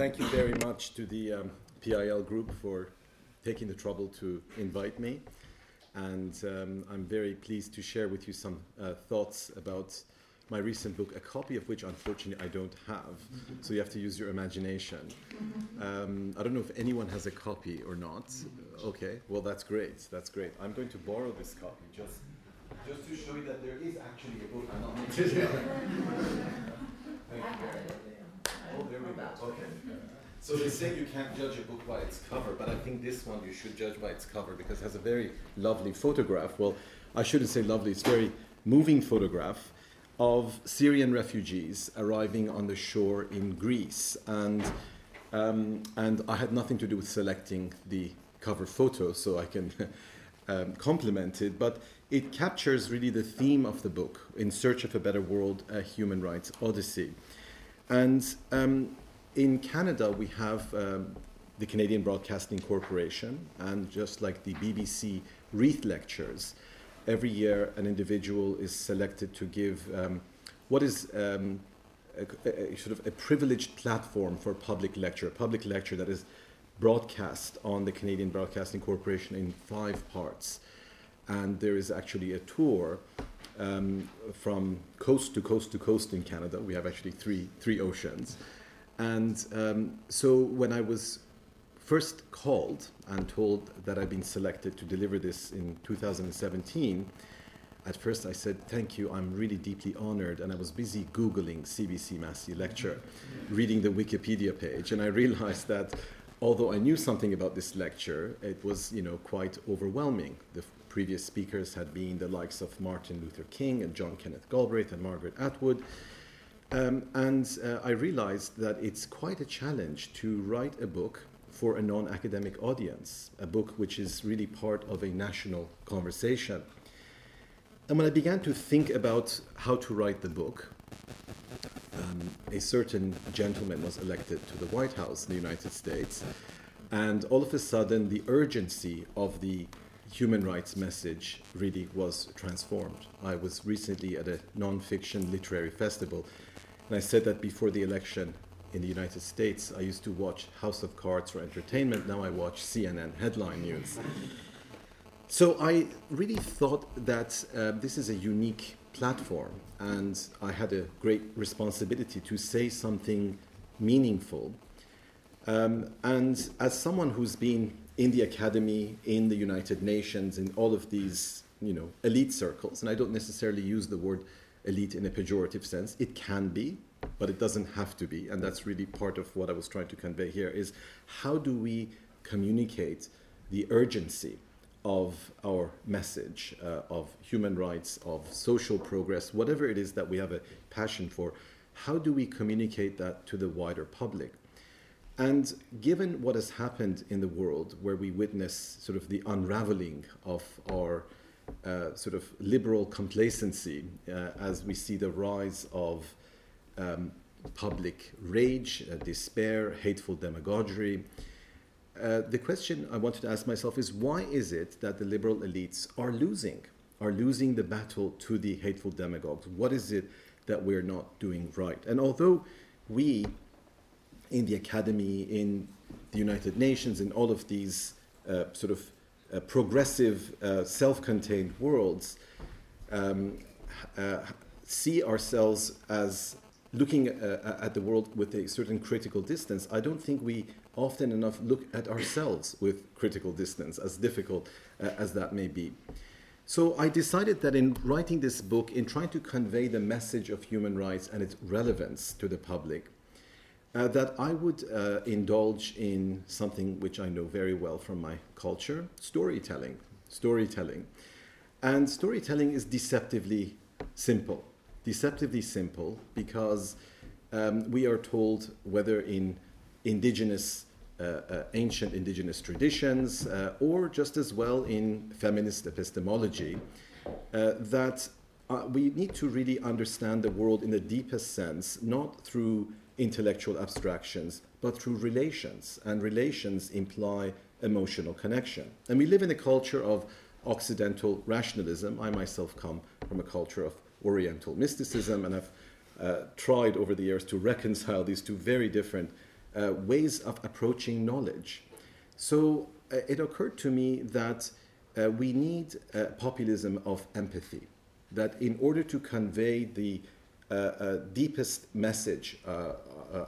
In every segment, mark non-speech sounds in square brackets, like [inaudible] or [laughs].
thank you very much to the um, PIL group for taking the trouble to invite me. And um, I'm very pleased to share with you some uh, thoughts about my recent book, a copy of which unfortunately I don't have. So you have to use your imagination. Um, I don't know if anyone has a copy or not. Okay, well, that's great. That's great. I'm going to borrow this copy just, just to show you that there is actually a book. I'm not [laughs] Thank you. Oh, there we go. Okay. [laughs] So they say you can't judge a book by its cover, but I think this one you should judge by its cover because it has a very lovely photograph. Well, I shouldn't say lovely, it's very moving photograph of Syrian refugees arriving on the shore in Greece. And, um, and I had nothing to do with selecting the cover photo, so I can [laughs] um, compliment it. But it captures really the theme of the book, In Search of a Better World, a Human Rights Odyssey. And um, in Canada, we have um, the Canadian Broadcasting Corporation, and just like the BBC Reith Lectures, every year an individual is selected to give um, what is um, a, a, sort of a privileged platform for public lecture, a public lecture that is broadcast on the Canadian Broadcasting Corporation in five parts. And there is actually a tour um, from coast to coast to coast in Canada. We have actually three, three oceans. And um, so when I was first called and told that I'd been selected to deliver this in 2017, at first I said, Thank you, I'm really deeply honored. And I was busy Googling CBC Massey lecture, reading the Wikipedia page, and I realized that although I knew something about this lecture, it was you know, quite overwhelming. The previous speakers had been the likes of Martin Luther King and John Kenneth Galbraith and Margaret Atwood. Um, and uh, I realized that it's quite a challenge to write a book for a non academic audience, a book which is really part of a national conversation. And when I began to think about how to write the book, um, a certain gentleman was elected to the White House in the United States, and all of a sudden the urgency of the human rights message really was transformed. I was recently at a non-fiction literary festival and I said that before the election in the United States, I used to watch House of Cards for entertainment. Now I watch CNN headline news. So I really thought that uh, this is a unique platform, and I had a great responsibility to say something meaningful. Um, and as someone who's been in the academy, in the United Nations, in all of these, you know, elite circles, and I don't necessarily use the word elite in a pejorative sense. It can be, but it doesn't have to be. And that's really part of what I was trying to convey here is how do we communicate the urgency of our message uh, of human rights, of social progress, whatever it is that we have a passion for, how do we communicate that to the wider public? And given what has happened in the world, where we witness sort of the unraveling of our uh, sort of liberal complacency uh, as we see the rise of um, public rage, uh, despair, hateful demagoguery. Uh, the question I wanted to ask myself is why is it that the liberal elites are losing, are losing the battle to the hateful demagogues? What is it that we're not doing right? And although we in the academy, in the United Nations, in all of these uh, sort of uh, progressive, uh, self contained worlds um, uh, see ourselves as looking at the world with a certain critical distance, I don't think we often enough look at ourselves with critical distance, as difficult as that may be. So I decided that in writing this book, in trying to convey the message of human rights and its relevance to the public, uh, that I would uh, indulge in something which I know very well from my culture storytelling. Storytelling. And storytelling is deceptively simple. Deceptively simple because um, we are told, whether in indigenous, uh, uh ancient indigenous traditions, uh, or just as well in feminist epistemology, uh, that we need to really understand the world in the deepest sense, not through intellectual abstractions, but through relations. And relations imply emotional connection. And we live in a culture of Occidental rationalism. I myself come from a culture of Oriental mysticism, and I've uh, tried over the years to reconcile these two very different uh, ways of approaching knowledge. So uh, it occurred to me that uh, we need a populism of empathy, that in order to convey the uh, uh, deepest message uh,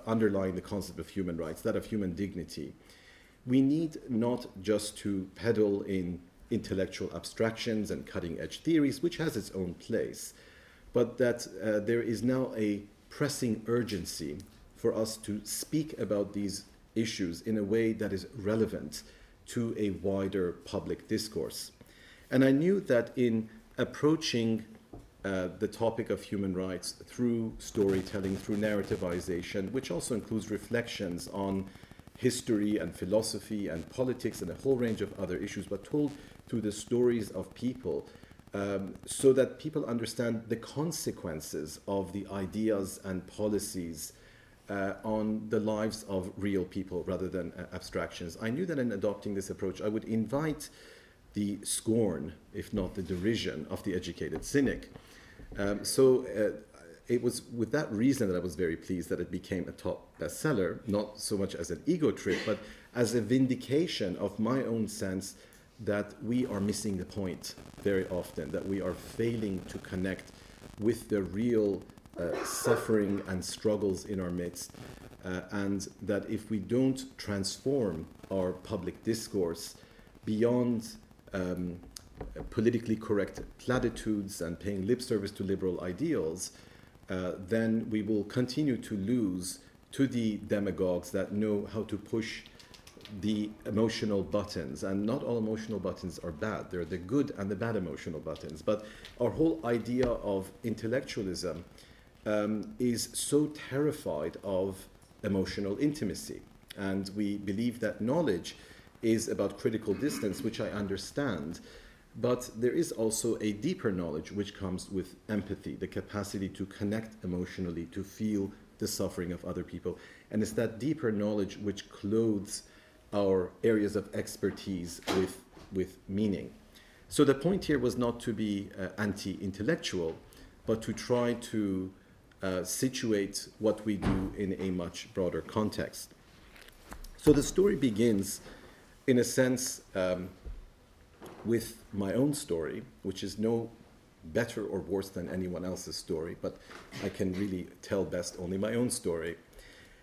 underlying the concept of human rights, that of human dignity, we need not just to peddle in intellectual abstractions and cutting edge theories, which has its own place, but that uh, there is now a pressing urgency for us to speak about these issues in a way that is relevant to a wider public discourse. And I knew that in approaching uh, the topic of human rights through storytelling, through narrativization, which also includes reflections on history and philosophy and politics and a whole range of other issues, but told through the stories of people um, so that people understand the consequences of the ideas and policies uh, on the lives of real people rather than uh, abstractions. I knew that in adopting this approach, I would invite the scorn, if not the derision, of the educated cynic. Um, so uh, it was with that reason that I was very pleased that it became a top bestseller, not so much as an ego trip, but as a vindication of my own sense that we are missing the point very often, that we are failing to connect with the real uh, suffering and struggles in our midst, uh, and that if we don't transform our public discourse beyond um, politically correct platitudes and paying lip service to liberal ideals, uh, then we will continue to lose to the demagogues that know how to push the emotional buttons. And not all emotional buttons are bad, they're the good and the bad emotional buttons. But our whole idea of intellectualism um, is so terrified of emotional intimacy. And we believe that knowledge is about critical distance, which I understand. But there is also a deeper knowledge which comes with empathy, the capacity to connect emotionally, to feel the suffering of other people. And it's that deeper knowledge which clothes our areas of expertise with, with meaning. So the point here was not to be uh, anti intellectual, but to try to uh, situate what we do in a much broader context. So the story begins, in a sense, um, with my own story, which is no better or worse than anyone else's story, but I can really tell best only my own story.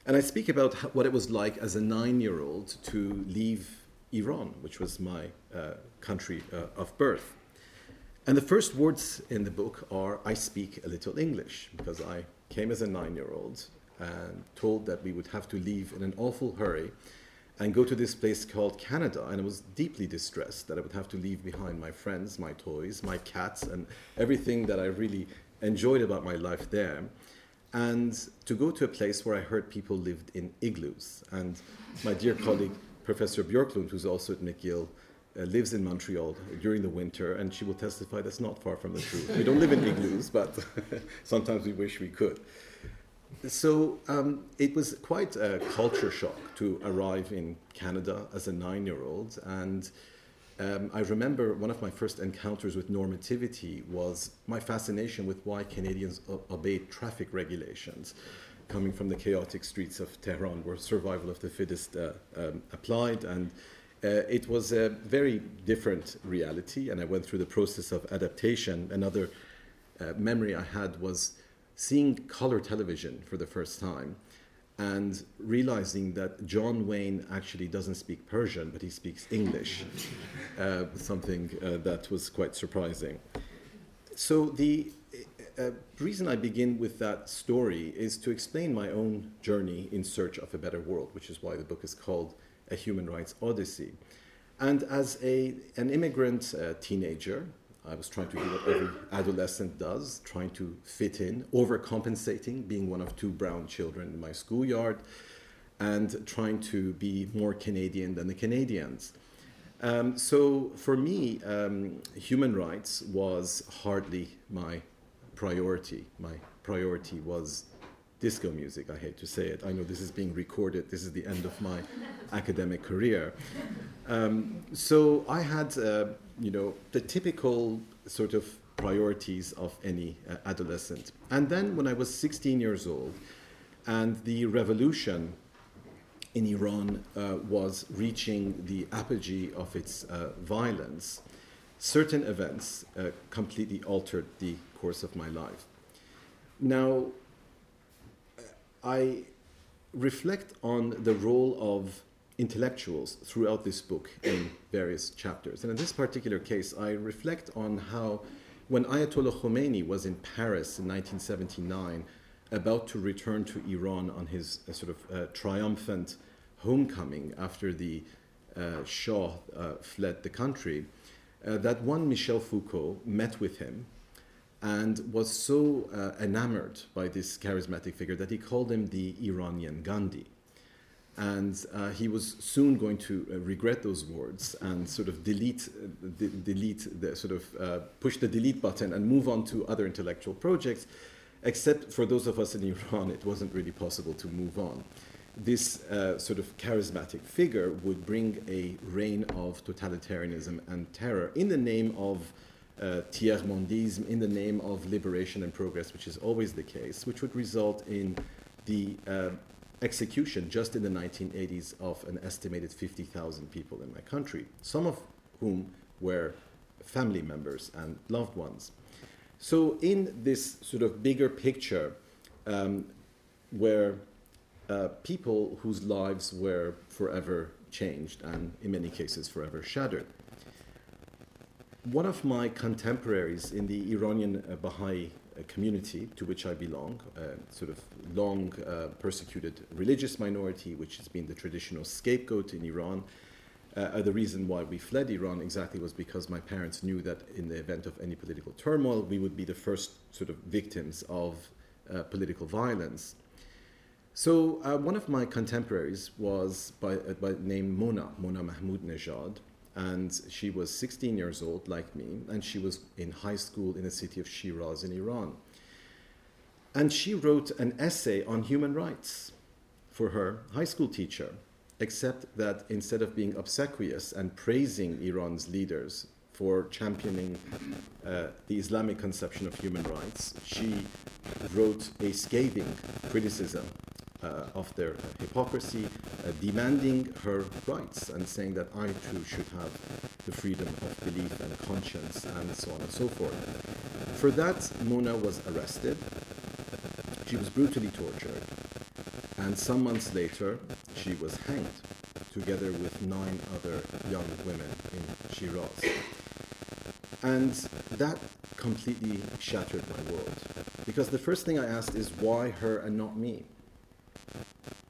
And I speak about what it was like as a nine year old to leave Iran, which was my uh, country uh, of birth. And the first words in the book are I speak a little English, because I came as a nine year old and told that we would have to leave in an awful hurry and go to this place called Canada. And I was deeply distressed that I would have to leave behind my friends, my toys, my cats, and everything that I really enjoyed about my life there. And to go to a place where I heard people lived in igloos. And my dear colleague, Professor Björklund, who's also at McGill, uh, lives in Montreal during the winter, and she will testify that's not far from the truth. We don't live in igloos, but [laughs] sometimes we wish we could so um, it was quite a culture shock to arrive in Canada as a nine year old. And um, I remember one of my first encounters with normativity was my fascination with why Canadians o- obeyed traffic regulations coming from the chaotic streets of Tehran, where survival of the fittest uh, um, applied. And uh, it was a very different reality, and I went through the process of adaptation. Another uh, memory I had was seeing color television for the first time and realizing that John Wayne actually doesn't speak Persian, but he speaks English, uh, something uh, that was quite surprising. So, the uh, reason I begin with that story is to explain my own journey in search of a better world, which is why the book is called A Human Rights Odyssey. And as a, an immigrant uh, teenager, I was trying to do what every adolescent does, trying to fit in, overcompensating, being one of two brown children in my schoolyard, and trying to be more Canadian than the Canadians. Um, so for me, um, human rights was hardly my priority. My priority was disco music. I hate to say it. I know this is being recorded. This is the end of my [laughs] academic career. Um, so I had, uh, you know, the typical sort of priorities of any uh, adolescent. And then when I was 16 years old, and the revolution in Iran uh, was reaching the apogee of its uh, violence, certain events uh, completely altered the course of my life. Now, I reflect on the role of intellectuals throughout this book in various chapters. And in this particular case, I reflect on how, when Ayatollah Khomeini was in Paris in 1979, about to return to Iran on his uh, sort of uh, triumphant homecoming after the uh, Shah uh, fled the country, uh, that one Michel Foucault met with him and was so uh, enamored by this charismatic figure that he called him the Iranian Gandhi. And uh, he was soon going to uh, regret those words and sort of delete, uh, de- delete the sort of uh, push the delete button and move on to other intellectual projects. Except for those of us in Iran, it wasn't really possible to move on. This uh, sort of charismatic figure would bring a reign of totalitarianism and terror in the name of uh, tiers-mondisme in the name of liberation and progress, which is always the case, which would result in the uh, execution just in the 1980s of an estimated 50,000 people in my country, some of whom were family members and loved ones. So, in this sort of bigger picture, um, where uh, people whose lives were forever changed and, in many cases, forever shattered one of my contemporaries in the Iranian uh, Baha'i uh, community to which I belong, uh, sort of long uh, persecuted religious minority, which has been the traditional scapegoat in Iran. Uh, the reason why we fled Iran exactly was because my parents knew that in the event of any political turmoil, we would be the first sort of victims of uh, political violence. So one of my contemporaries was by, by name Mona, Mona Mahmudnizhad, and she was 16 years old, like me, and she was in high school in the city of Shiraz in Iran. And she wrote an essay on human rights for her high school teacher, except that instead of being obsequious and praising Iran's leaders for championing uh, the Islamic conception of human rights, she wrote a scathing criticism of their hypocrisy, uh, demanding her rights and saying that I too should have the freedom of belief and conscience and so on and so forth. For that, Mona was arrested. She was brutally tortured. And some months later, she was hanged together with nine other young women in Shiraz. And that completely shattered my world. Because the first thing I asked is why her and not me?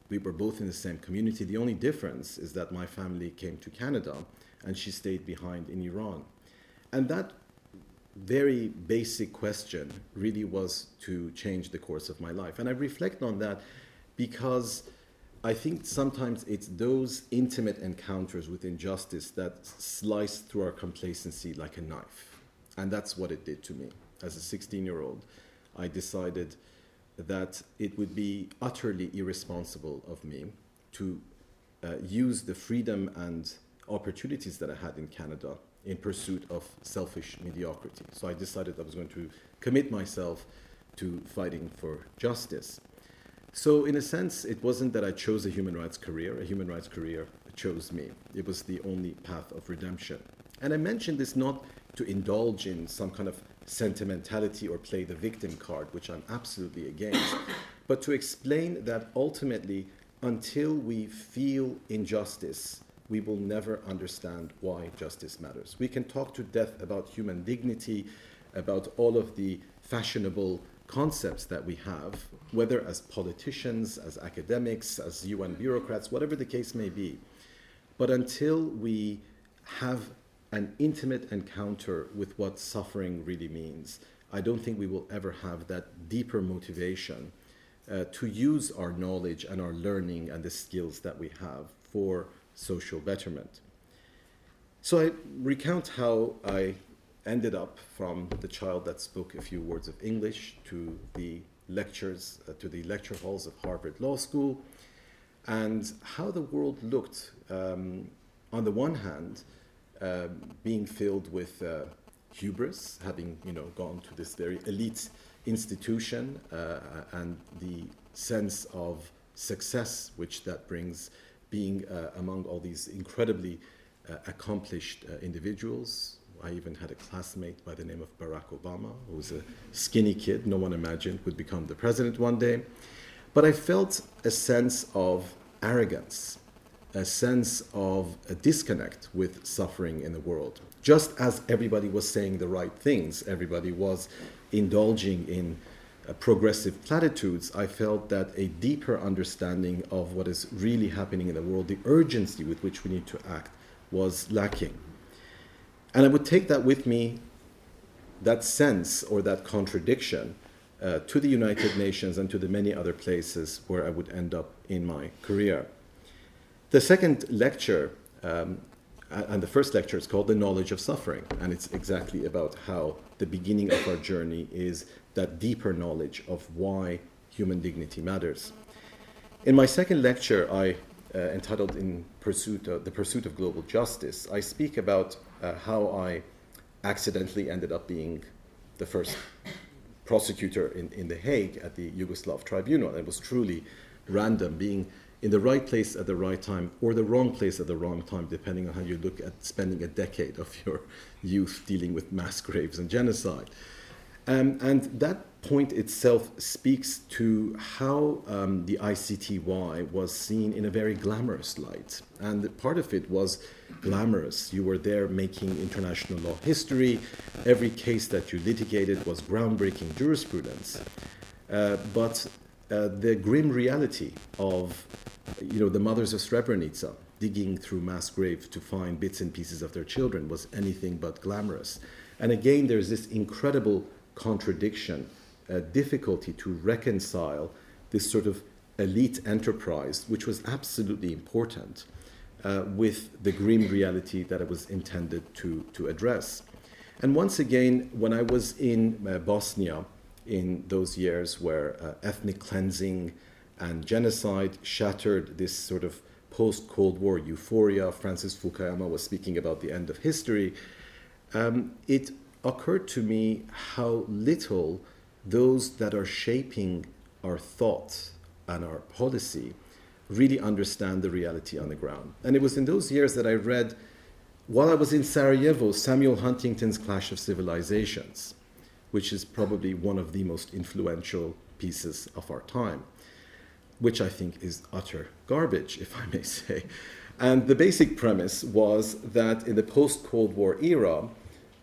We were both in the same community. The only difference is that my family came to Canada and she stayed behind in Iran. And that very basic question really was to change the course of my life. And I reflect on that because I think sometimes it's those intimate encounters with injustice that slice through our complacency like a knife. And that's what it did to me. As a 16 year old, I decided that it would be utterly irresponsible of me to uh, use the freedom and opportunities that I had in Canada in pursuit of selfish mediocrity. So I decided I was going to commit myself to fighting for justice. So, in a sense, it wasn't that I chose a human rights career, a human rights career chose me. It was the only path of redemption. And I mentioned this not to indulge in some kind of sentimentality or play the victim card, which I'm absolutely against, [coughs] but to explain that ultimately, until we feel injustice, we will never understand why justice matters. We can talk to death about human dignity, about all of the fashionable concepts that we have, whether as politicians, as academics, as UN bureaucrats, whatever the case may be. But until we have an intimate encounter with what suffering really means, I don't think we will ever have that deeper motivation uh, to use our knowledge and our learning and the skills that we have for social betterment. So I recount how I ended up from the child that spoke a few words of English to the lectures, uh, to the lecture halls of Harvard Law School, and how the world looked. Um, on the one hand, um, being filled with uh, hubris, having you know gone to this very elite institution, uh, and the sense of success which that brings being uh, among all these incredibly uh, accomplished uh, individuals. I even had a classmate by the name of Barack Obama, who was a skinny kid, no one imagined would become the president one day. But I felt a sense of arrogance, a sense of a disconnect with suffering in the world. Just as everybody was saying the right things, everybody was indulging in uh, progressive platitudes, I felt that a deeper understanding of what is really happening in the world, the urgency with which we need to act, was lacking. And I would take that with me, that sense or that contradiction, uh, to the United Nations and to the many other places where I would end up in my career. The second lecture, um, and the first lecture is called The Knowledge of Suffering, and it's exactly about how the beginning of our journey is that deeper knowledge of why human dignity matters. In my second lecture, I uh, entitled "In Pursuit of, The Pursuit of Global Justice," I speak about uh, how I accidentally ended up being the first prosecutor in, in The Hague at the Yugoslav tribunal. It was truly random, being in the right place at the right time or the wrong place at the wrong time, depending on how you look at spending a decade of your youth dealing with mass graves and genocide. Um, and that point itself speaks to how um, the ICTY was seen in a very glamorous light. And part of it was glamorous. You were there making international law history. Every case that you litigated was groundbreaking jurisprudence. Uh, but uh, the grim reality of you know, the mothers of Srebrenica digging through mass graves to find bits and pieces of their children was anything but glamorous. And again, there's this incredible contradiction, uh, difficulty to reconcile this sort of elite enterprise, which was absolutely important, uh, with the grim reality that it was intended to, to address. And once again, when I was in uh, Bosnia in those years where uh, ethnic cleansing and genocide shattered this sort of post Cold War euphoria, Francis Fukuyama was speaking about the end of history. Um, it occurred to me how little those that are shaping our thoughts and our policy really understand the reality on the ground. And it was in those years that I read, while I was in Sarajevo, Samuel Huntington's Clash of Civilizations, which is probably one of the most influential pieces of our time, which I think is utter garbage, if I may say. And the basic premise was that in the post Cold War era,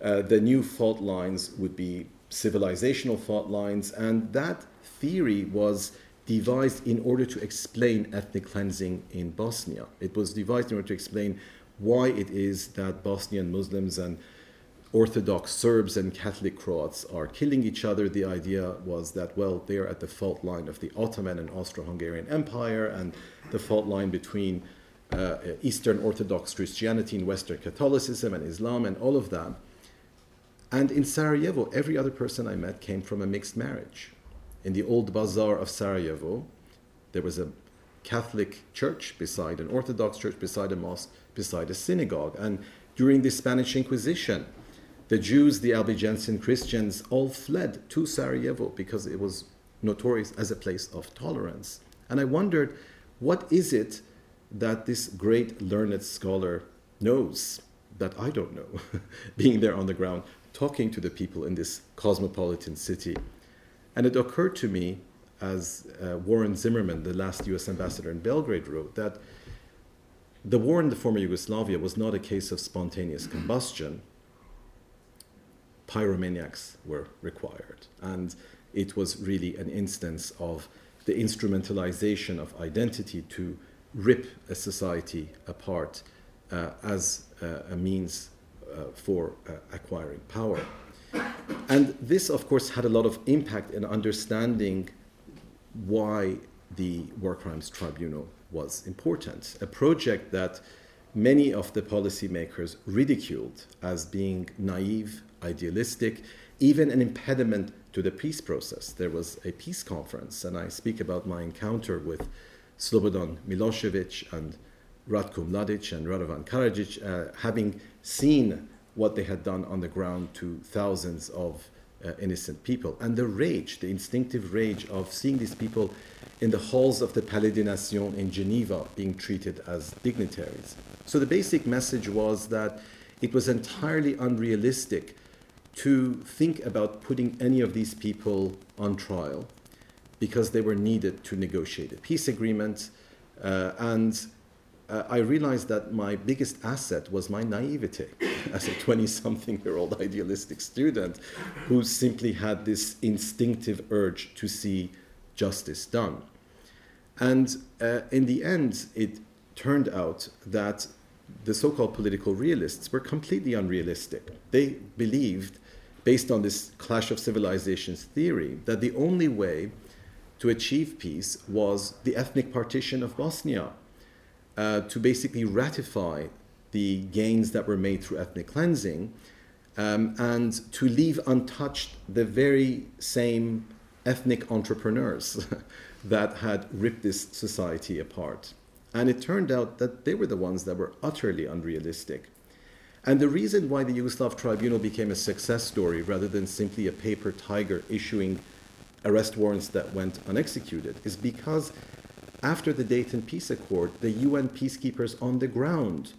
uh, the new fault lines would be civilizational fault lines, and that theory was devised in order to explain ethnic cleansing in Bosnia. It was devised in order to explain why it is that Bosnian Muslims and Orthodox Serbs and Catholic Croats are killing each other. The idea was that, well, they are at the fault line of the Ottoman and Austro Hungarian Empire and the fault line between uh, Eastern Orthodox Christianity and Western Catholicism and Islam and all of that. And in Sarajevo, every other person I met came from a mixed marriage. In the old bazaar of Sarajevo, there was a Catholic church beside an Orthodox church, beside a mosque, beside a synagogue. And during the Spanish Inquisition, the Jews, the Albigensian Christians, all fled to Sarajevo because it was notorious as a place of tolerance. And I wondered, what is it that this great learned scholar knows that I don't know, [laughs] being there on the ground? talking to the people in this cosmopolitan city. And it occurred to me, as uh, Warren Zimmerman, the last US ambassador in Belgrade, wrote, that the war in the former Yugoslavia was not a case of spontaneous combustion. Pyromaniacs were required. And it was really an instance of the instrumentalization of identity to rip a society apart uh, as uh, a means uh, for uh, acquiring power. And this, of course, had a lot of impact in understanding why the War Crimes Tribunal was important. A project that many of the policymakers ridiculed as being naive, idealistic, even an impediment to the peace process. There was a peace conference, and I speak about my encounter with Slobodan Milosevic and Ratko Mladic and Radovan Karadzic, uh, having seen what they had done on the ground to thousands of uh, innocent people. And the rage, the instinctive rage of seeing these people in the halls of the Palais des Nations in Geneva being treated as dignitaries. So the basic message was that it was entirely unrealistic to think about putting any of these people on trial because they were needed to negotiate a peace agreement. Uh, and uh, I realized that my biggest asset was my naivete [laughs] as a 20 something year old idealistic student who simply had this instinctive urge to see justice done. And uh, in the end, it turned out that the so called political realists were completely unrealistic. They believed based on this clash of civilizations theory, that the only way to achieve peace was the ethnic partition of Bosnia, uh, to basically ratify the gains that were made through ethnic cleansing, um, and to leave untouched the very same ethnic entrepreneurs [laughs] that had ripped this society apart. And it turned out that they were the ones that were utterly unrealistic. And the reason why the Yugoslav tribunal became a success story rather than simply a paper tiger issuing arrest warrants that went unexecuted is because after the Dayton Peace Accord, the UN peacekeepers on the ground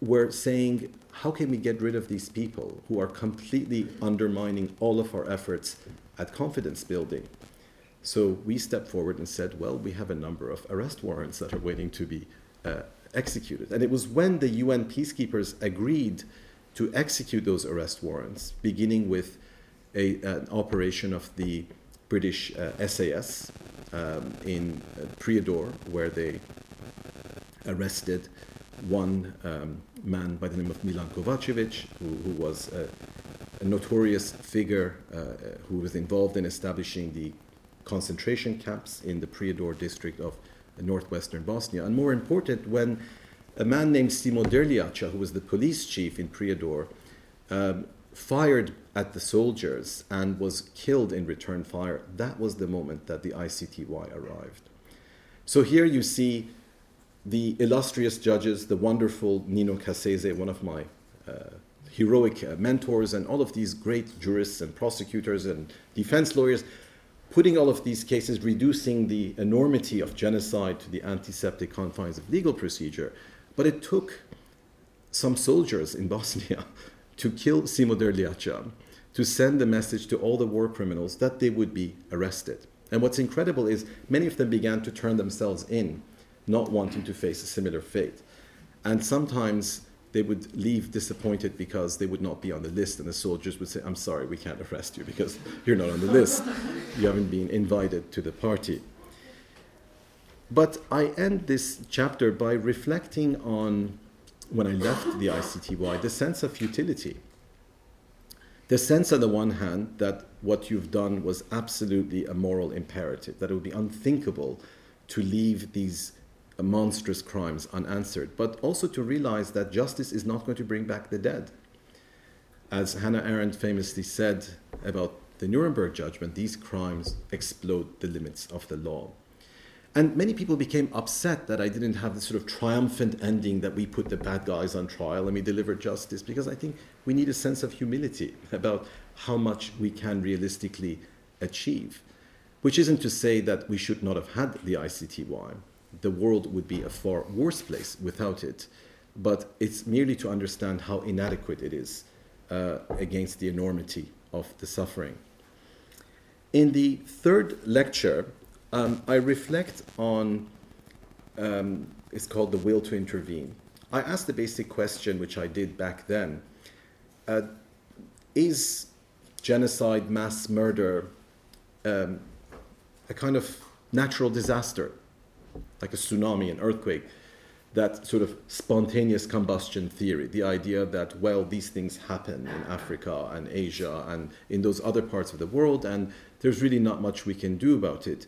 were saying, How can we get rid of these people who are completely undermining all of our efforts at confidence building? So we stepped forward and said, Well, we have a number of arrest warrants that are waiting to be uh, executed. And it was when the UN peacekeepers agreed to execute those arrest warrants, beginning with a, an operation of the British uh, SAS um, in uh, Prijedor, where they arrested one um, man by the name of Milan Kovacevic, who, who was a, a, notorious figure uh, who was involved in establishing the concentration camps in the Prijedor district of northwestern Bosnia. And more important, when a man named Simo Drljača, who was the police chief in Prijedor, um, fired at the soldiers and was killed in return fire, that was the moment that the ICTY arrived. So here you see the illustrious judges, the wonderful Nino Cassese, one of my uh, heroic uh, mentors, and all of these great jurists and prosecutors and defense lawyers putting all of these cases, reducing the enormity of genocide to the antiseptic confines of legal procedure. But it took some soldiers in [laughs] Bosnia to kill Simo Drljača, to send the message to all the war criminals that they would be arrested. And what's incredible is many of them began to turn themselves in, not wanting to face a similar fate. And sometimes they would leave disappointed because they would not be on the list, and the soldiers would say, I'm sorry, we can't arrest you because [laughs] you're not on the list. You haven't been invited to the party. But I end this chapter by reflecting on when I left the ICTY, the sense of futility. The sense, on the one hand, that what you've done was absolutely a moral imperative, that it would be unthinkable to leave these monstrous crimes unanswered, but also to realize that justice is not going to bring back the dead. As Hannah Arendt famously said about the Nuremberg judgment, these crimes explode the limits of the law. And many people became upset that I didn't have this sort of triumphant ending that we put the bad guys on trial and we delivered justice, because I think we need a sense of humility [laughs] about how much we can realistically achieve. Which isn't to say that we should not have had the ICTY, the world would be a far worse place without it. But it's merely to understand how inadequate it is uh, against the enormity of the suffering. In the third lecture, um, I reflect on, um, it's called the will to intervene. I asked the basic question, which I did back then uh, Is genocide, mass murder, um, a kind of natural disaster like a tsunami, an earthquake, that sort of spontaneous combustion theory, the idea that, well, these things happen in Africa and Asia and in those other parts of the world, and there's really not much we can do about it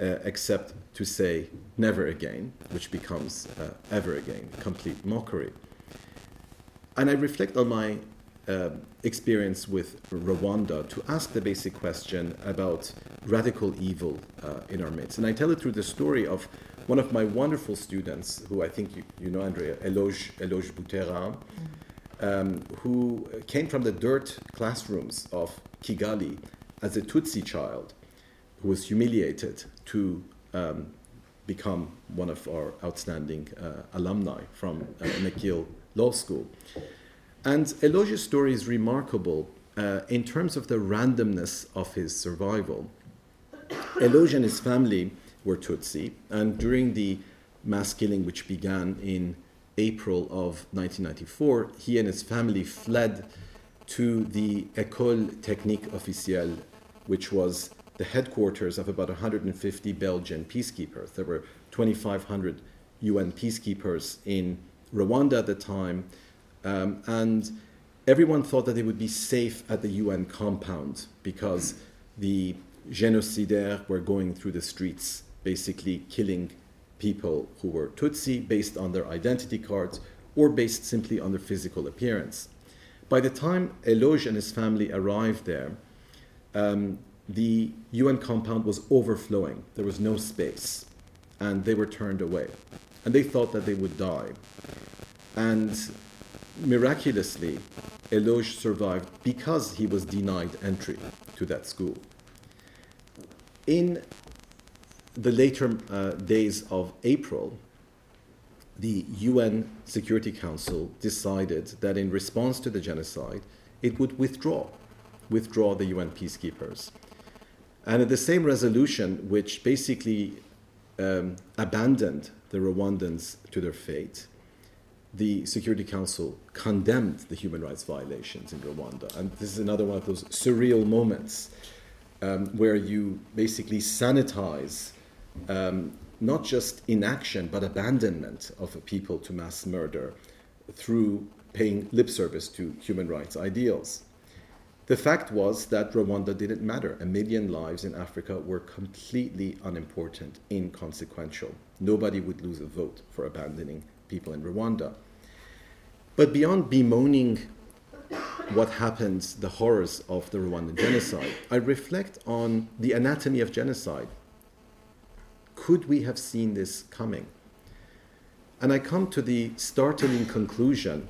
uh, except to say never again, which becomes uh, ever again, complete mockery. And I reflect on my uh, experience with Rwanda to ask the basic question about radical evil uh, in our midst. And I tell it through the story of one of my wonderful students, who I think you, you know, Andrea, Eloge, Eloge Butera, um, who came from the dirt classrooms of Kigali as a Tutsi child who was humiliated to um, become one of our outstanding uh, alumni from uh, McGill Law School. And Eloge's story is remarkable uh, in terms of the randomness of his survival. Eloge and his family were Tutsi, and during the mass killing which began in April of 1994, he and his family fled to the École Technique Officielle, which was the headquarters of about 150 Belgian peacekeepers. There were 2,500 UN peacekeepers in Rwanda at the time, um, and everyone thought that they would be safe at the UN compound because the genocidaires were going through the streets, basically killing people who were Tutsi based on their identity cards or based simply on their physical appearance. By the time Eloge and his family arrived there, um, the UN compound was overflowing. There was no space, and they were turned away. And they thought that they would die. And miraculously, Eloge survived because he was denied entry to that school. In the later uh, days of April, the UN Security Council decided that in response to the genocide, it would withdraw, withdraw the UN peacekeepers. And at the same resolution, which basically um, abandoned the Rwandans to their fate, the Security Council condemned the human rights violations in Rwanda. And this is another one of those surreal moments um, where you basically sanitize um, not just inaction but abandonment of people to mass murder through paying lip service to human rights ideals. The fact was that Rwanda didn't matter. A million lives in Africa were completely unimportant, inconsequential. Nobody would lose a vote for abandoning people in Rwanda. But beyond bemoaning what happened, the horrors of the Rwandan genocide, I reflect on the anatomy of genocide. Could we have seen this coming? And I come to the startling conclusion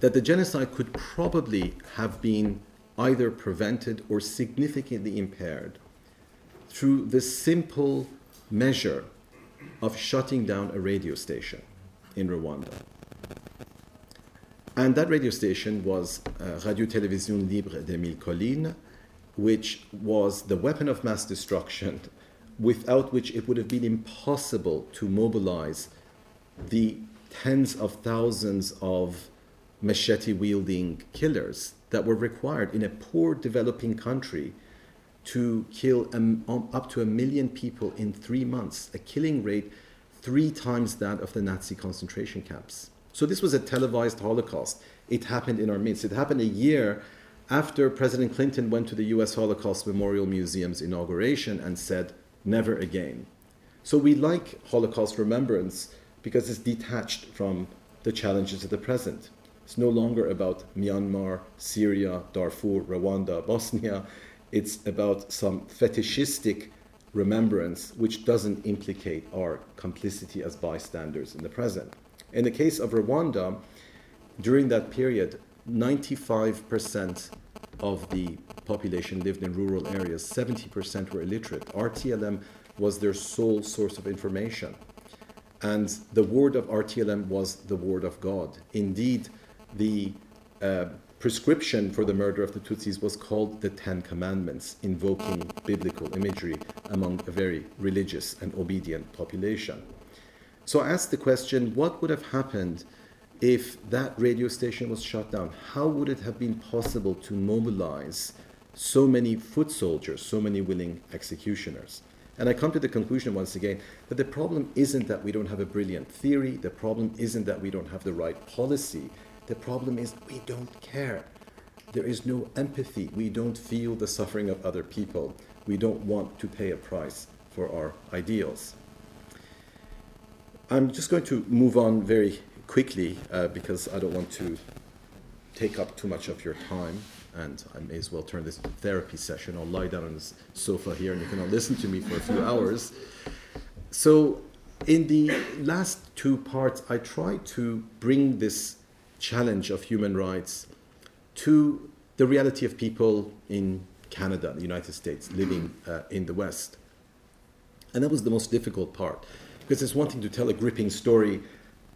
that the genocide could probably have been either prevented or significantly impaired through the simple measure of shutting down a radio station in Rwanda. And that radio station was uh, Radio Télévision Libre des Mille Collines, which was the weapon of mass destruction, without which it would have been impossible to mobilize the tens of thousands of machete wielding killers that were required in a poor developing country to kill um, up to a million people in three months, a killing rate three times that of the Nazi concentration camps. So this was a televised Holocaust. It happened in our midst. It happened a year after President Clinton went to the US Holocaust Memorial Museum's inauguration and said, never again. So we like Holocaust remembrance because it's detached from the challenges of the present. It's no longer about Myanmar, Syria, Darfur, Rwanda, Bosnia. It's about some fetishistic remembrance which doesn't implicate our complicity as bystanders in the present. In the case of Rwanda, during that period, 95% of the population lived in rural areas, 70% were illiterate. RTLM was their sole source of information. And the word of RTLM was the word of God. Indeed, the uh, prescription for the murder of the Tutsis was called the Ten Commandments, invoking biblical imagery among a very religious and obedient population. So I asked the question what would have happened if that radio station was shut down? How would it have been possible to mobilize so many foot soldiers, so many willing executioners? And I come to the conclusion once again that the problem isn't that we don't have a brilliant theory, the problem isn't that we don't have the right policy, the problem is we don't care. There is no empathy. We don't feel the suffering of other people. We don't want to pay a price for our ideals. I'm just going to move on very quickly uh, because I don't want to take up too much of your time. And I may as well turn this into therapy session. I'll lie down on this sofa here and you can all listen to me for a few hours. So, in the last two parts, I try to bring this challenge of human rights to the reality of people in Canada, the United States, living uh, in the West. And that was the most difficult part. Because it's one thing to tell a gripping story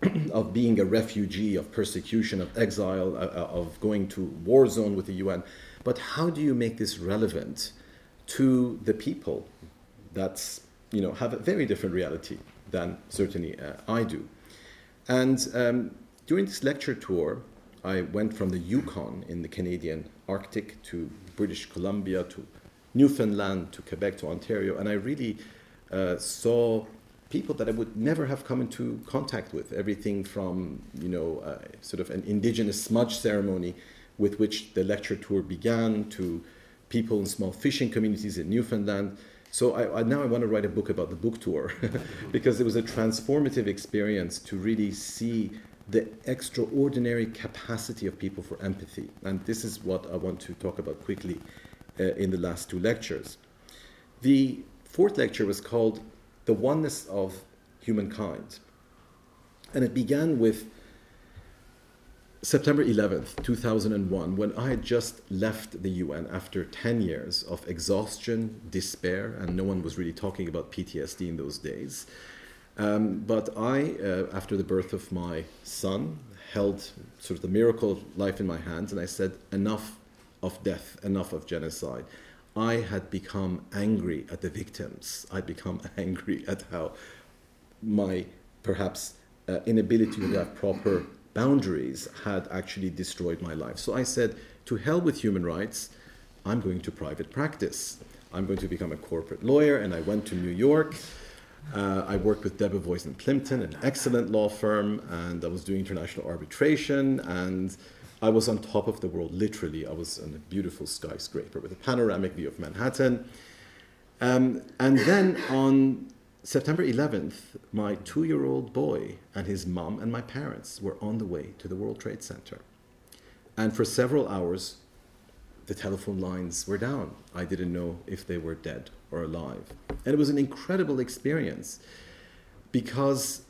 [clears throat] of being a refugee, of persecution, of exile, uh, uh of going to war zone with the UN. But how do you make this relevant to the people that you know, have a very different reality than certainly uh, I do? And um, during this lecture tour, I went from the Yukon in the Canadian Arctic to British Columbia to Newfoundland to Quebec to Ontario, and I really uh, saw people that I would never have come into contact with. Everything from you know uh, sort of an indigenous smudge ceremony with which the lecture tour began to people in small fishing communities in Newfoundland. So I, I, now I want to write a book about the book tour [laughs] because it was a transformative experience to really see the extraordinary capacity of people for empathy. And this is what I want to talk about quickly uh, in the last two lectures. The fourth lecture was called The Oneness of Humankind. And it began with September 11th, 2001, when I had just left the UN after 10 years of exhaustion, despair, and no one was really talking about PTSD in those days. Um, but I, uh, after the birth of my son, held sort of the miracle of life in my hands, and I said, enough of death, enough of genocide. I had become angry at the victims. I'd become [laughs] angry at how my perhaps uh, inability to have proper boundaries had actually destroyed my life. So I said, to hell with human rights, I'm going to private practice. I'm going to become a corporate lawyer, and I went to New York uh, I worked with Debevoise and Plimpton, an excellent law firm, and I was doing international arbitration. And I was on top of the world, literally. I was on a beautiful skyscraper with a panoramic view of Manhattan. Um, and then on September 11th, my two year old boy and his mom and my parents were on the way to the World Trade Center. And for several hours, the telephone lines were down. I didn't know if they were dead or alive. And it was an incredible experience because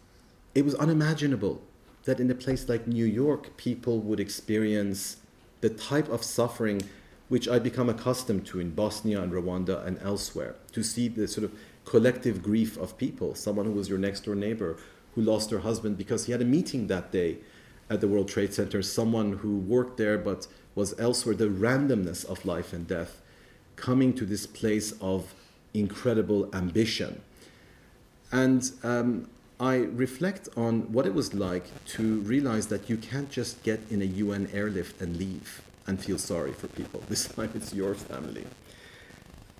it was unimaginable that in a place like New York, people would experience the type of suffering which I become accustomed to in Bosnia and Rwanda and elsewhere, to see the sort of collective grief of people, someone who was your next door neighbor who lost her husband because he had a meeting that day at the World Trade Center, someone who worked there but was elsewhere, the randomness of life and death, coming to this place of incredible ambition. And um, I reflect on what it was like to realize that you can't just get in a UN airlift and leave and feel sorry for people. [laughs] This time it's your family.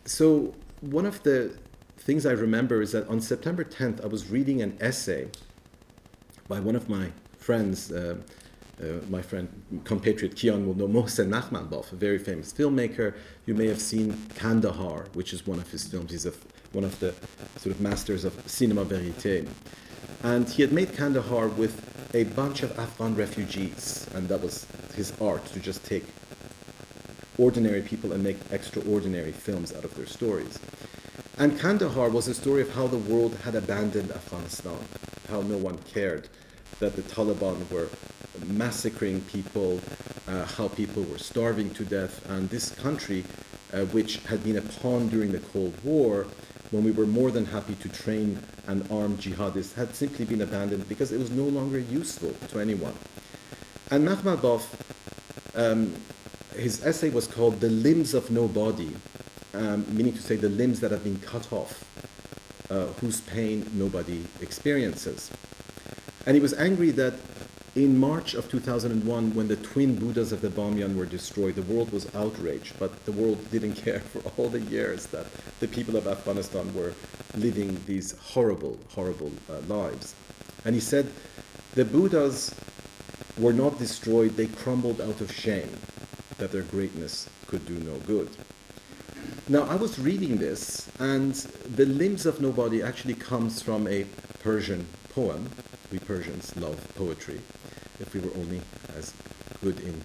So, one of the things I remember is that on September 10th, I was reading an essay by one of my friends. Uh, Uh, my friend, compatriot Kian will know Mohsen Makhmalbaf, a very famous filmmaker. You may have seen Kandahar, which is one of his films. He's a, one of the sort of masters of cinema verite. And he had made Kandahar with a bunch of Afghan refugees, and that was his art to just take ordinary people and make extraordinary films out of their stories. And Kandahar was a story of how the world had abandoned Afghanistan, how no one cared that the Taliban were massacring people, uh, how people were starving to death, and this country, uh, which had been a pawn during the Cold War, when we were more than happy to train and arm jihadists, had simply been abandoned because it was no longer useful to anyone. And Makhmalbaf, um, his essay was called The Limbs of Nobody, um, meaning to say the limbs that have been cut off, uh, whose pain nobody experiences. And he was angry that in March of 2001, when the twin Buddhas of the Bamyan were destroyed, the world was outraged, but the world [laughs] didn't care for all the years that the people of Afghanistan were living these horrible, horrible uh, lives. And he said, the Buddhas were not destroyed, they crumbled out of shame that their greatness could do no good. Now, I was reading this, and the limbs of nobody actually comes from a Persian poem. We Persians love poetry if we were only as good in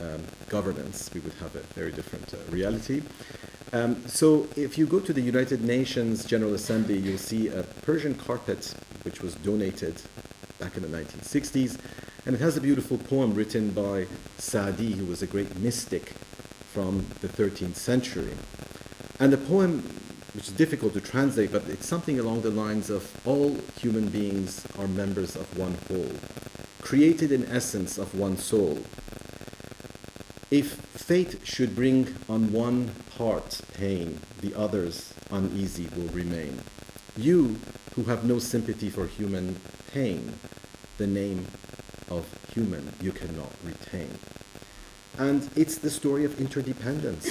um, governance, we would have a very different uh, reality. Um, so, if you go to the United Nations General Assembly, you'll see a Persian carpet which was donated back in the 1960s, and it has a beautiful poem written by Saadi, who was a great mystic from the 13th century. And the poem which is difficult to translate, but it's something along the lines of all human beings are members of one whole, created in essence of one soul. If fate should bring on one part pain, the others uneasy will remain. You who have no sympathy for human pain, the name of human you cannot retain. And it's the story of interdependence.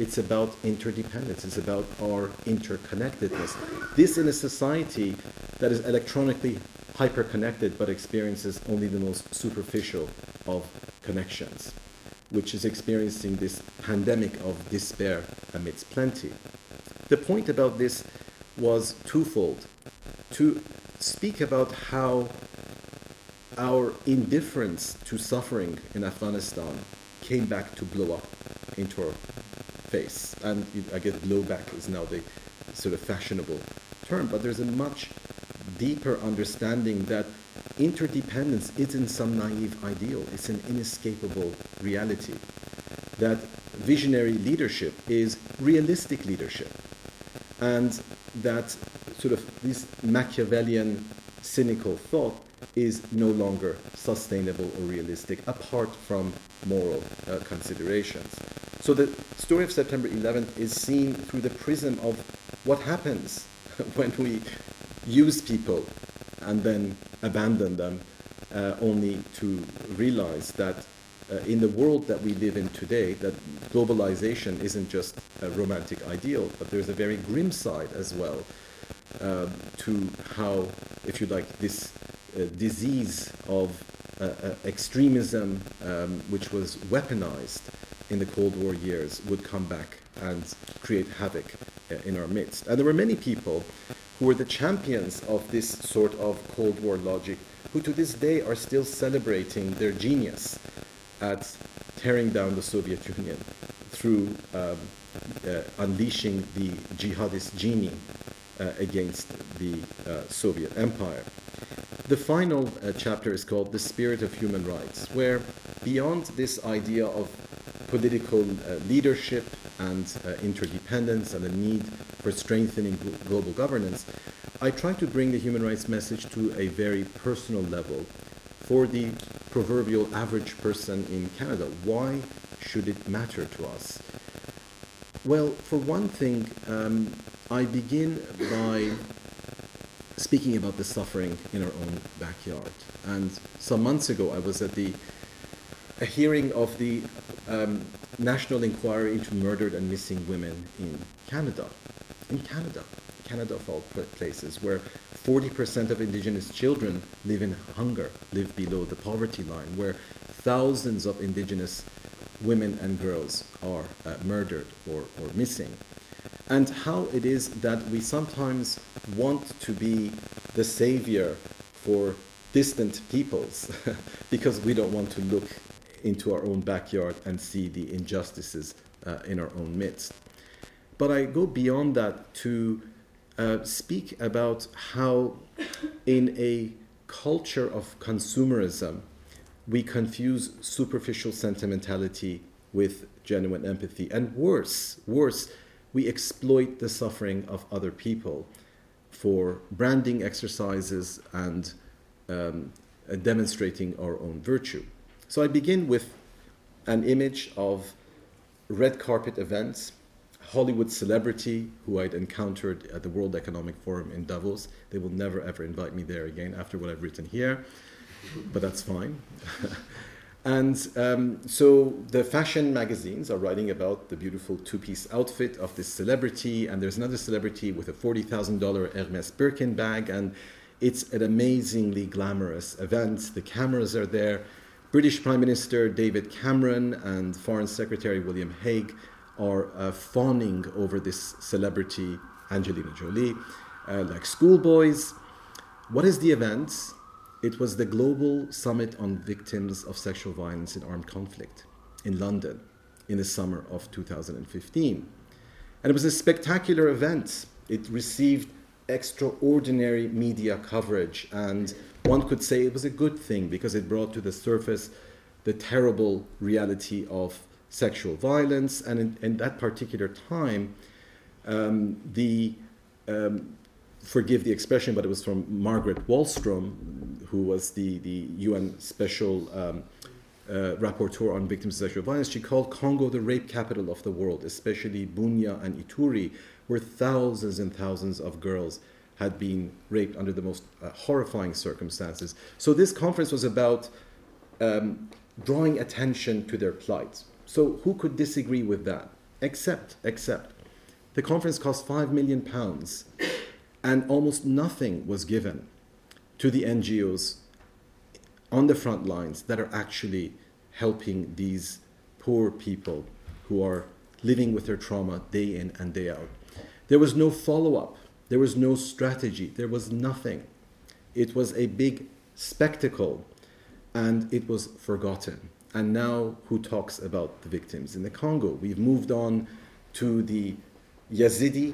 It's about interdependence. It's about our interconnectedness. This in a society that is electronically hyper-connected but experiences only the most superficial of connections, which is experiencing this pandemic of despair amidst plenty. The point about this was twofold. To speak about how our indifference to suffering in Afghanistan came back to blow up into our face. And I guess blowback is now the sort of fashionable term, but there's a much deeper understanding that interdependence isn't some naive ideal, it's an inescapable reality. That visionary leadership is realistic leadership. And that sort of this Machiavellian cynical thought is no longer sustainable or realistic apart from moral uh, considerations. So the story of September 11th is seen through the prism of what happens [laughs] when we use people and then abandon them uh, only to realize that uh, in the world that we live in today, that globalization isn't just a romantic ideal, but there's a very grim side as well uh, to how, if you like, this uh, disease of extremism, um, which was weaponized in the Cold War years, would come back and create havoc in our midst. And there were many people who were the champions of this sort of Cold War logic, who to this day are still celebrating their genius at tearing down the Soviet Union through um, uh, unleashing the jihadist genie uh, against the uh, Soviet Empire. The final uh, chapter is called The Spirit of Human Rights, where beyond this idea of political uh, leadership and uh, interdependence and the need for strengthening global governance, I try to bring the human rights message to a very personal level for the proverbial average person in Canada. Why should it matter to us? Well, for one thing, um, I begin by speaking about the suffering in our own backyard. And some months ago, I was at the a hearing of the um, National Inquiry into Murdered and Missing Women in Canada. In Canada, Canada of all places, where 40% of Indigenous children live in hunger, live below the poverty line, where thousands of Indigenous women and girls are uh, murdered or, or missing and how it is that we sometimes want to be the savior for distant peoples [laughs] because we don't want to look into our own backyard and see the injustices uh, in our own midst. But I go beyond that to uh, speak about how, in a culture of consumerism, we confuse superficial sentimentality with genuine empathy. And worse, worse, we exploit the suffering of other people for branding exercises and um, uh, demonstrating our own virtue. So I begin with an image of red carpet events, Hollywood celebrity who I'd encountered at the World Economic Forum in Davos. They will never ever invite me there again after what I've written here, but that's fine. [laughs] And um, so the fashion magazines are writing about the beautiful two piece outfit of this celebrity, and there's another celebrity with a $40,000 Hermes Birkin bag, and it's an amazingly glamorous event. The cameras are there. British Prime Minister David Cameron and Foreign Secretary William Hague are uh, fawning over this celebrity, Angelina Jolie, uh, like schoolboys. What is the event? It was the Global Summit on Victims of Sexual Violence in Armed Conflict in London in the summer of 2015. And it was a spectacular event. It received extraordinary media coverage, and one could say it was a good thing because it brought to the surface the terrible reality of sexual violence. And in, in that particular time, Um, the um, forgive the expression, but it was from Margaret Wallström, who was the, the UN Special um, uh, Rapporteur on Victims of Sexual Violence. She called Congo the rape capital of the world, especially Bunia and Ituri, where thousands and thousands of girls had been raped under the most uh, horrifying circumstances. So this conference was about um, drawing attention to their plight. So who could disagree with that? Except, except, the conference cost five million pounds, and almost nothing was given to the NGOs on the front lines that are actually helping these poor people who are living with their trauma day in and day out. There was no follow up, there was no strategy, there was nothing. It was a big spectacle and it was forgotten. And now, who talks about the victims in the Congo? We've moved on to the Yazidi,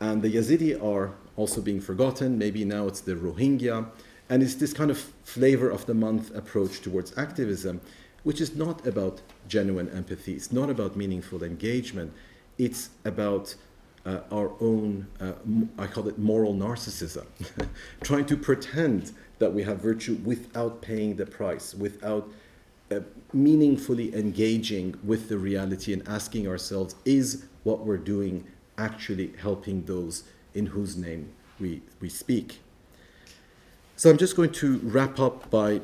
and the Yazidi are also being forgotten. Maybe now it's the Rohingya. And it's this kind of flavor of the month approach towards activism, which is not about genuine empathy, it's not about meaningful engagement, it's about uh, our own, uh, I call it moral narcissism, [laughs] trying to pretend that we have virtue without paying the price, without uh, meaningfully engaging with the reality and asking ourselves, is what we're doing actually helping those in whose name we, we speak? So I'm just going to wrap up by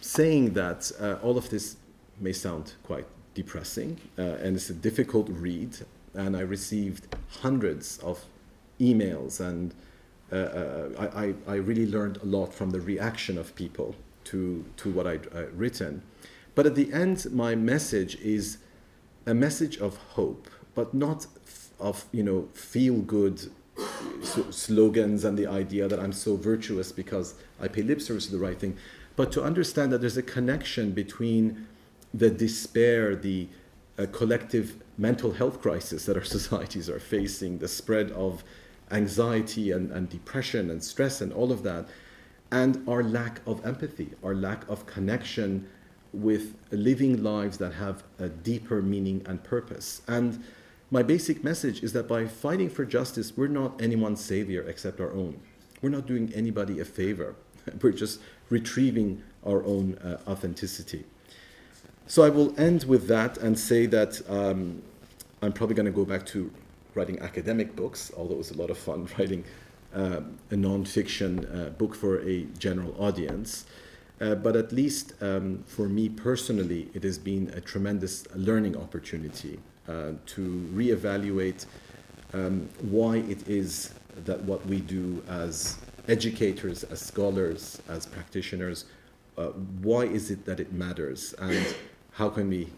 saying that uh, all of this may sound quite depressing uh, and it's a difficult read. And I received hundreds of emails, and uh, uh I, I, really learned a lot from the reaction of people to, to what I'd uh, written. But at the end, my message is a message of hope, but not of you know feel good slogans and the idea that I'm so virtuous because I pay lip service to the right thing, but to understand that there's a connection between the despair, the uh, collective mental health crisis that our [laughs] societies are facing, the spread of anxiety and, and depression and stress and all of that, and our lack of empathy, our lack of connection with living lives that have a deeper meaning and purpose. And my basic message is that by fighting for justice, we're not anyone's savior except our own. We're not doing anybody a favor. [laughs] We're just retrieving our own uh, authenticity. So I will end with that and say that um, I'm probably going to go back to writing academic books, although it was a lot of fun [laughs] writing uh, a nonfiction uh, book for a general audience. Uh, but at least um, for me personally, it has been a tremendous learning opportunity uh, to reevaluate um, why it is that what we do as educators, as scholars, as practitioners, uh, why is it that it matters, and how can we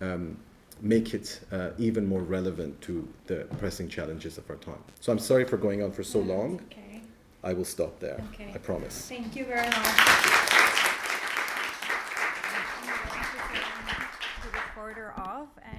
um, make it uh, even more relevant to the pressing challenges of our time? So I'm sorry for going on for so long. Okay. I will stop there. Okay. I promise. Thank you very much.